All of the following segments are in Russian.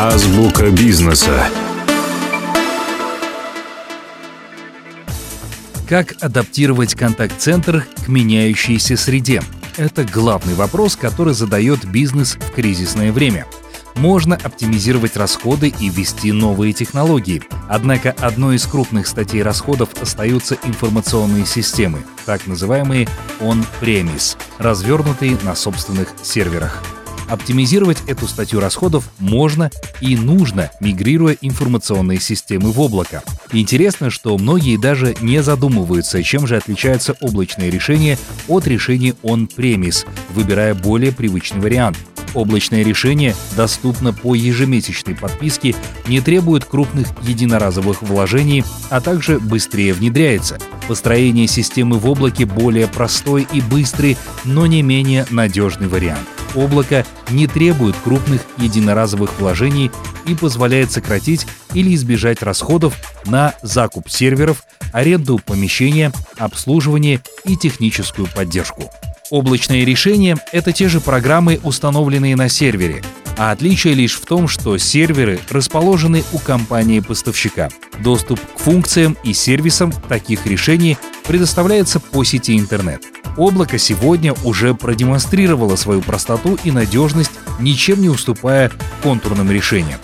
Азбука бизнеса. Как адаптировать контакт-центр к меняющейся среде? Это главный вопрос, который задает бизнес в кризисное время. Можно оптимизировать расходы и ввести новые технологии. Однако одной из крупных статей расходов остаются информационные системы, так называемые on-premise, развернутые на собственных серверах. Оптимизировать эту статью расходов можно и нужно, мигрируя информационные системы в облако. Интересно, что многие даже не задумываются, чем же отличается облачное решение от решения on-premise, выбирая более привычный вариант. Облачное решение доступно по ежемесячной подписке, не требует крупных единоразовых вложений, а также быстрее внедряется. Построение системы в облаке более простой и быстрый, но не менее надежный вариант облако не требует крупных единоразовых вложений и позволяет сократить или избежать расходов на закуп серверов, аренду помещения, обслуживание и техническую поддержку. Облачные решения — это те же программы, установленные на сервере, а отличие лишь в том, что серверы расположены у компании-поставщика. Доступ к функциям и сервисам таких решений предоставляется по сети интернет. Облако сегодня уже продемонстрировало свою простоту и надежность, ничем не уступая контурным решениям.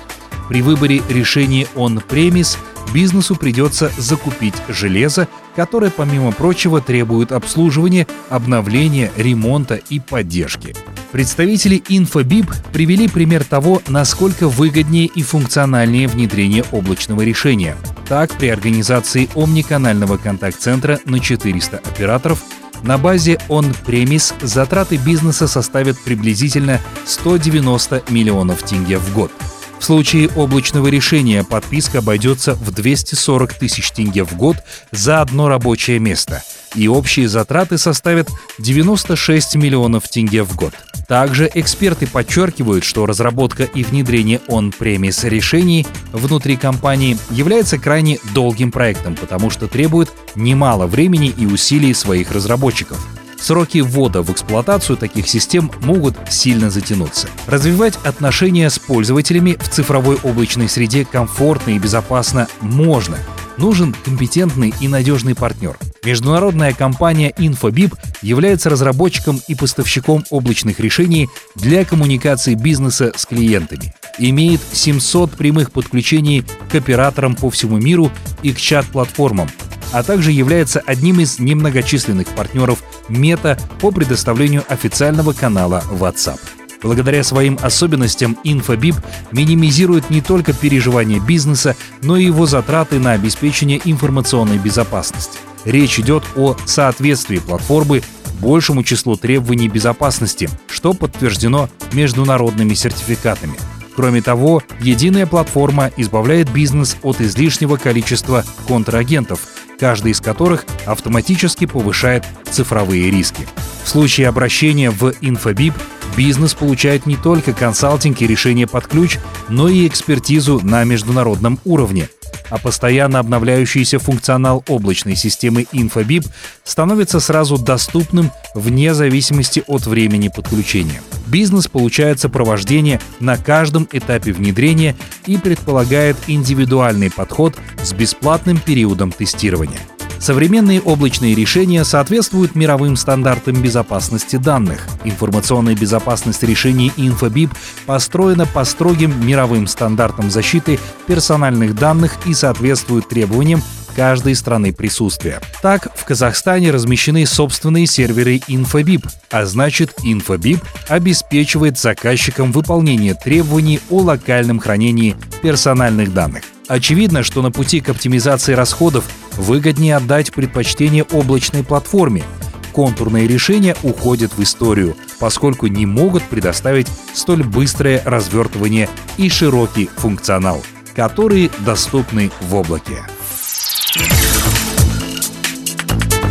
При выборе решения on-premise бизнесу придется закупить железо, которое, помимо прочего, требует обслуживания, обновления, ремонта и поддержки. Представители InfoBip привели пример того, насколько выгоднее и функциональнее внедрение облачного решения. Так, при организации омниканального контакт-центра на 400 операторов на базе on-premise затраты бизнеса составят приблизительно 190 миллионов тенге в год. В случае облачного решения подписка обойдется в 240 тысяч тенге в год за одно рабочее место, и общие затраты составят 96 миллионов тенге в год. Также эксперты подчеркивают, что разработка и внедрение on-premise решений внутри компании является крайне долгим проектом, потому что требует немало времени и усилий своих разработчиков. Сроки ввода в эксплуатацию таких систем могут сильно затянуться. Развивать отношения с пользователями в цифровой облачной среде комфортно и безопасно можно. Нужен компетентный и надежный партнер. Международная компания InfoBip является разработчиком и поставщиком облачных решений для коммуникации бизнеса с клиентами. Имеет 700 прямых подключений к операторам по всему миру и к чат-платформам, а также является одним из немногочисленных партнеров Мета по предоставлению официального канала WhatsApp. Благодаря своим особенностям InfoBip минимизирует не только переживания бизнеса, но и его затраты на обеспечение информационной безопасности. Речь идет о соответствии платформы большему числу требований безопасности, что подтверждено международными сертификатами. Кроме того, единая платформа избавляет бизнес от излишнего количества контрагентов, каждый из которых автоматически повышает цифровые риски. В случае обращения в InfoBip бизнес получает не только консалтинг и решение под ключ, но и экспертизу на международном уровне, а постоянно обновляющийся функционал облачной системы InfoBip становится сразу доступным вне зависимости от времени подключения. Бизнес получает сопровождение на каждом этапе внедрения и предполагает индивидуальный подход с бесплатным периодом тестирования. Современные облачные решения соответствуют мировым стандартам безопасности данных. Информационная безопасность решений InfoBip построена по строгим мировым стандартам защиты персональных данных и соответствует требованиям каждой страны присутствия. Так, в Казахстане размещены собственные серверы InfoBip, а значит InfoBip обеспечивает заказчикам выполнение требований о локальном хранении персональных данных. Очевидно, что на пути к оптимизации расходов выгоднее отдать предпочтение облачной платформе. Контурные решения уходят в историю, поскольку не могут предоставить столь быстрое развертывание и широкий функционал, которые доступны в облаке.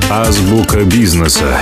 Азбука бизнеса.